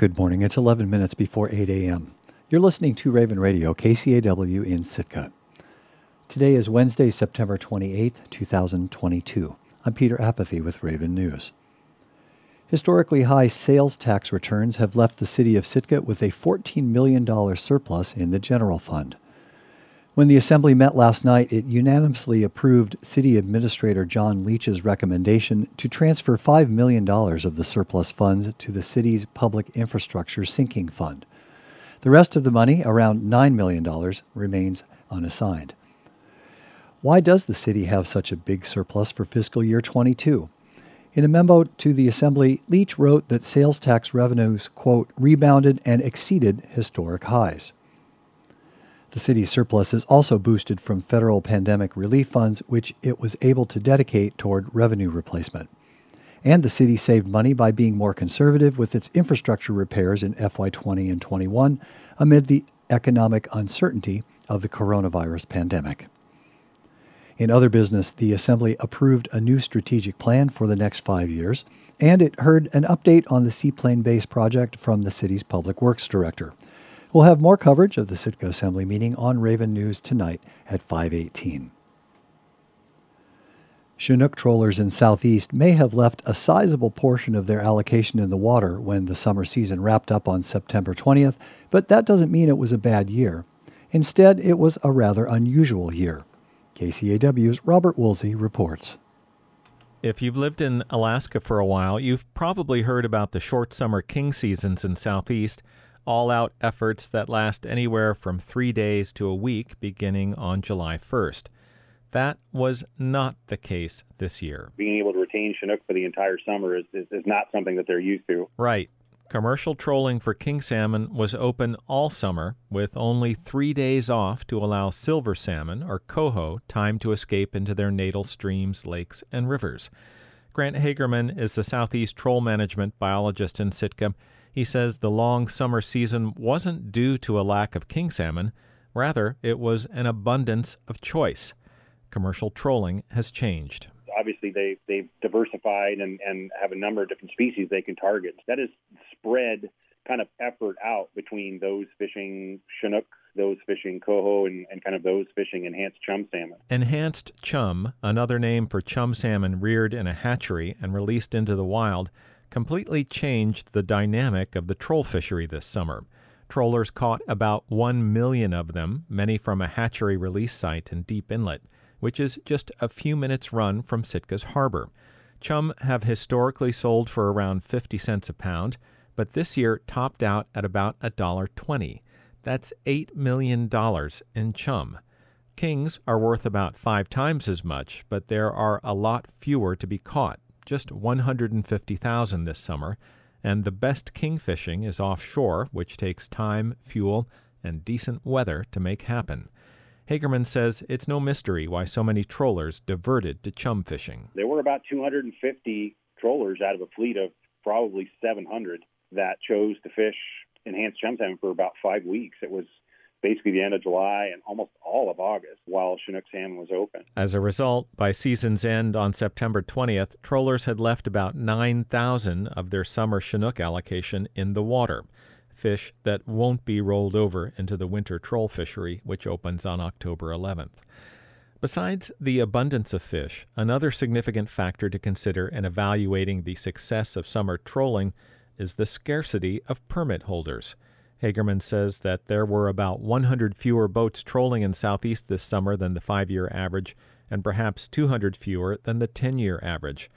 Good morning. It's 11 minutes before 8 a.m. You're listening to Raven Radio, KCAW in Sitka. Today is Wednesday, September 28, 2022. I'm Peter Apathy with Raven News. Historically high sales tax returns have left the city of Sitka with a $14 million surplus in the general fund. When the Assembly met last night, it unanimously approved City Administrator John Leach's recommendation to transfer $5 million of the surplus funds to the city's Public Infrastructure Sinking Fund. The rest of the money, around $9 million, remains unassigned. Why does the city have such a big surplus for fiscal year 22? In a memo to the Assembly, Leach wrote that sales tax revenues, quote, rebounded and exceeded historic highs. The city's surplus is also boosted from federal pandemic relief funds, which it was able to dedicate toward revenue replacement. And the city saved money by being more conservative with its infrastructure repairs in FY20 and 21 amid the economic uncertainty of the coronavirus pandemic. In other business, the Assembly approved a new strategic plan for the next five years, and it heard an update on the seaplane base project from the city's Public Works Director. We'll have more coverage of the Sitka Assembly meeting on Raven News tonight at 518. Chinook trollers in Southeast may have left a sizable portion of their allocation in the water when the summer season wrapped up on September 20th, but that doesn't mean it was a bad year. Instead, it was a rather unusual year. KCAW's Robert Woolsey reports. If you've lived in Alaska for a while, you've probably heard about the short summer king seasons in Southeast all out efforts that last anywhere from three days to a week beginning on July 1st. That was not the case this year. Being able to retain Chinook for the entire summer is, is, is not something that they're used to. Right. Commercial trolling for king salmon was open all summer, with only three days off to allow silver salmon, or coho, time to escape into their natal streams, lakes, and rivers. Grant Hagerman is the Southeast Troll Management biologist in Sitka. He says the long summer season wasn't due to a lack of king salmon, rather, it was an abundance of choice. Commercial trolling has changed. Obviously, they, they've diversified and, and have a number of different species they can target. That has spread kind of effort out between those fishing Chinook, those fishing coho, and, and kind of those fishing enhanced chum salmon. Enhanced chum, another name for chum salmon reared in a hatchery and released into the wild, completely changed the dynamic of the troll fishery this summer. Trollers caught about 1 million of them, many from a hatchery release site in Deep Inlet, which is just a few minutes' run from Sitka's harbor. Chum have historically sold for around 50 cents a pound, but this year topped out at about $1.20. That's $8 million in chum. Kings are worth about five times as much, but there are a lot fewer to be caught just 150,000 this summer, and the best kingfishing is offshore, which takes time, fuel, and decent weather to make happen. Hagerman says it's no mystery why so many trollers diverted to chum fishing. There were about 250 trollers out of a fleet of probably 700 that chose to fish enhanced chum salmon for about five weeks. It was basically the end of July and almost all of August while Chinook salmon was open. As a result, by season's end on September 20th, trollers had left about 9,000 of their summer Chinook allocation in the water, fish that won't be rolled over into the winter troll fishery, which opens on October 11th. Besides the abundance of fish, another significant factor to consider in evaluating the success of summer trolling is the scarcity of permit holders. Hagerman says that there were about 100 fewer boats trolling in Southeast this summer than the five year average, and perhaps 200 fewer than the 10 year average.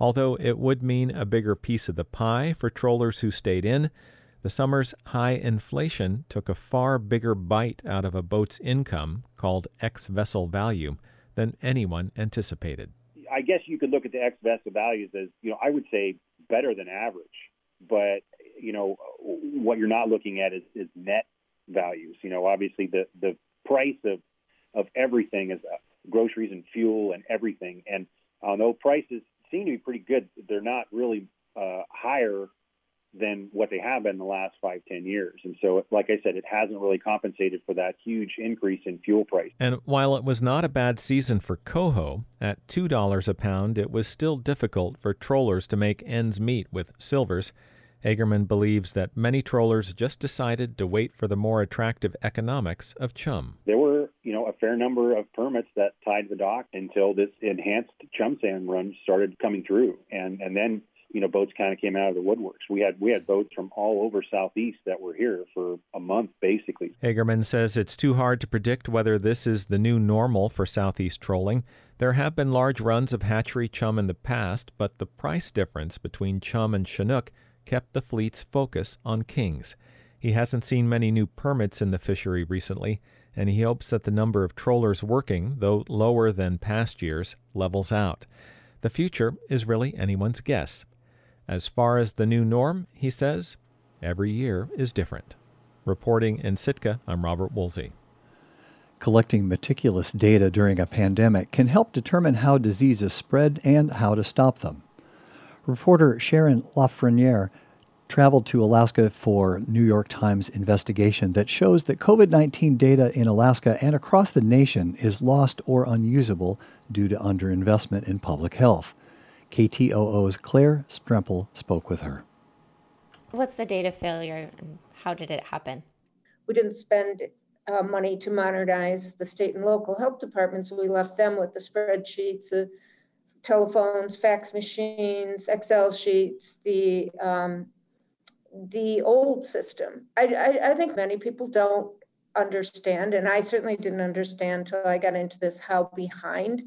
Although it would mean a bigger piece of the pie for trollers who stayed in, the summer's high inflation took a far bigger bite out of a boat's income, called ex vessel value, than anyone anticipated. I guess you could look at the ex vessel values as, you know, I would say better than average. But you know, what you're not looking at is, is net values. You know, obviously the the price of of everything is uh, groceries and fuel and everything. And although prices seem to be pretty good, they're not really uh, higher than what they have been in the last five, ten years. And so, like I said, it hasn't really compensated for that huge increase in fuel price. And while it was not a bad season for coho, at $2 a pound, it was still difficult for trollers to make ends meet with silvers. Hagerman believes that many trollers just decided to wait for the more attractive economics of chum. There were, you know, a fair number of permits that tied the dock until this enhanced chum sand run started coming through, and and then you know boats kind of came out of the woodworks. We had we had boats from all over southeast that were here for a month basically. Hagerman says it's too hard to predict whether this is the new normal for southeast trolling. There have been large runs of hatchery chum in the past, but the price difference between chum and chinook kept the fleet's focus on kings. He hasn't seen many new permits in the fishery recently, and he hopes that the number of trollers working, though lower than past years, levels out. The future is really anyone's guess. As far as the new norm, he says, every year is different. Reporting in Sitka, I'm Robert Woolsey. Collecting meticulous data during a pandemic can help determine how diseases spread and how to stop them. Reporter Sharon LaFraniere traveled to Alaska for New York Times investigation that shows that COVID 19 data in Alaska and across the nation is lost or unusable due to underinvestment in public health. KTOO's Claire Stremple spoke with her. What's the data failure and how did it happen? We didn't spend uh, money to modernize the state and local health departments. We left them with the spreadsheets, uh, telephones, fax machines, Excel sheets, the um, the old system. I, I, I, think many people don't understand, and I certainly didn't understand until I got into this how behind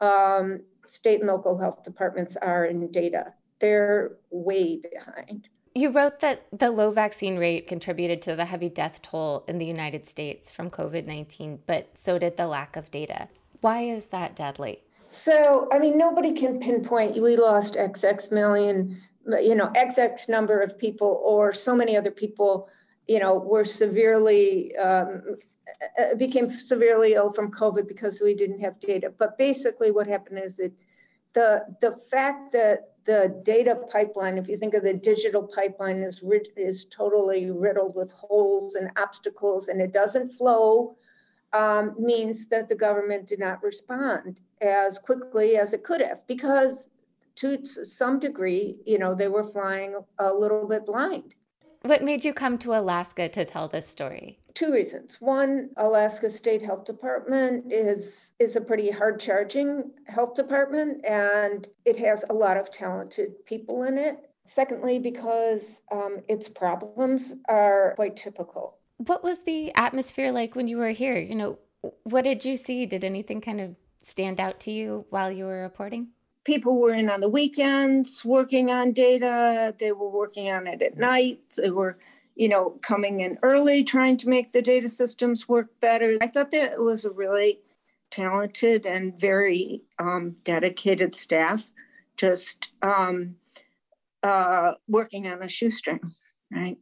um, state and local health departments are in data. They're way behind. You wrote that the low vaccine rate contributed to the heavy death toll in the United States from COVID 19, but so did the lack of data. Why is that deadly? So, I mean, nobody can pinpoint we lost XX million, you know, XX number of people, or so many other people, you know, were severely, um, uh, became severely ill from COVID because we didn't have data. But basically, what happened is that the the fact that the data pipeline, if you think of the digital pipeline, is is totally riddled with holes and obstacles, and it doesn't flow um, means that the government did not respond as quickly as it could have because to some degree, you know, they were flying a little bit blind. What made you come to Alaska to tell this story? Two reasons. One, Alaska State Health Department is is a pretty hard charging health department and it has a lot of talented people in it. Secondly, because um, its problems are quite typical what was the atmosphere like when you were here? You know, what did you see? Did anything kind of stand out to you while you were reporting? People were in on the weekends working on data. They were working on it at night. They were, you know, coming in early trying to make the data systems work better. I thought that was a really talented and very um, dedicated staff just um, uh, working on a shoestring, right?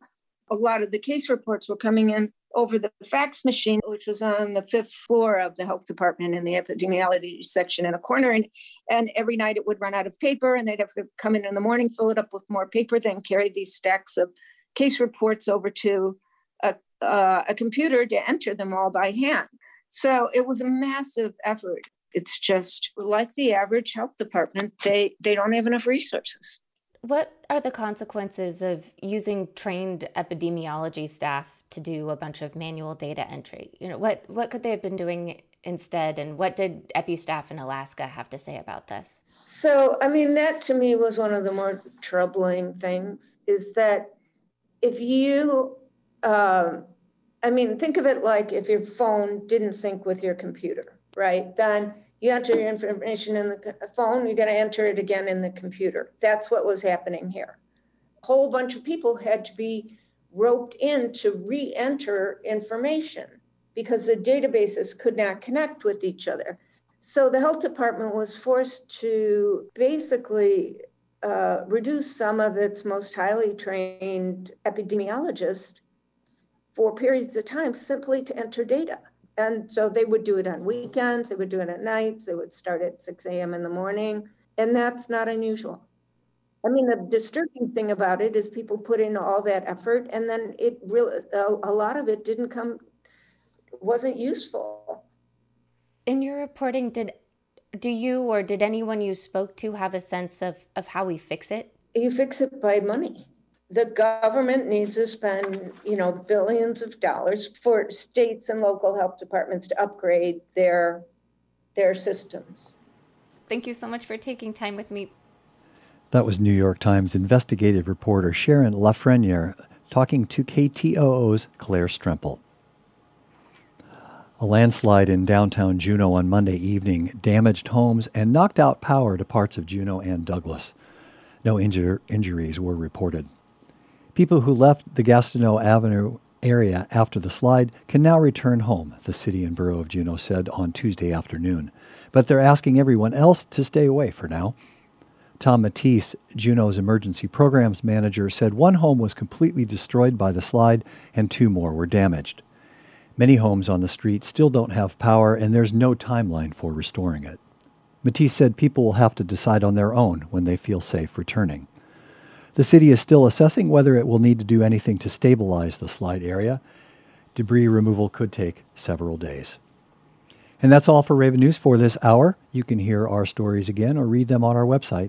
A lot of the case reports were coming in over the fax machine, which was on the fifth floor of the health department in the epidemiology section in a corner. And, and every night it would run out of paper, and they'd have to come in in the morning, fill it up with more paper, then carry these stacks of case reports over to a, uh, a computer to enter them all by hand. So it was a massive effort. It's just like the average health department, they, they don't have enough resources. What are the consequences of using trained epidemiology staff to do a bunch of manual data entry? You know, what what could they have been doing instead, and what did epi staff in Alaska have to say about this? So, I mean, that to me was one of the more troubling things. Is that if you, um, I mean, think of it like if your phone didn't sync with your computer, right? Then you enter your information in the phone, you got to enter it again in the computer. That's what was happening here. A whole bunch of people had to be roped in to re enter information because the databases could not connect with each other. So the health department was forced to basically uh, reduce some of its most highly trained epidemiologists for periods of time simply to enter data. And so they would do it on weekends, they would do it at nights, they would start at 6 a.m. in the morning, and that's not unusual. I mean, the disturbing thing about it is people put in all that effort, and then it really, a, a lot of it didn't come, wasn't useful. In your reporting, did do you or did anyone you spoke to have a sense of, of how we fix it? You fix it by money. The government needs to spend, you know, billions of dollars for states and local health departments to upgrade their their systems. Thank you so much for taking time with me. That was New York Times investigative reporter Sharon LaFraniere talking to KTOO's Claire Stremple. A landslide in downtown Juneau on Monday evening damaged homes and knocked out power to parts of Juneau and Douglas. No injur- injuries were reported. People who left the Gastineau Avenue area after the slide can now return home, the city and borough of Juneau said on Tuesday afternoon. But they're asking everyone else to stay away for now. Tom Mattice, Juneau's emergency programs manager, said one home was completely destroyed by the slide and two more were damaged. Many homes on the street still don't have power and there's no timeline for restoring it. Mattice said people will have to decide on their own when they feel safe returning. The city is still assessing whether it will need to do anything to stabilize the slide area. Debris removal could take several days. And that's all for Raven News for this hour. You can hear our stories again or read them on our website,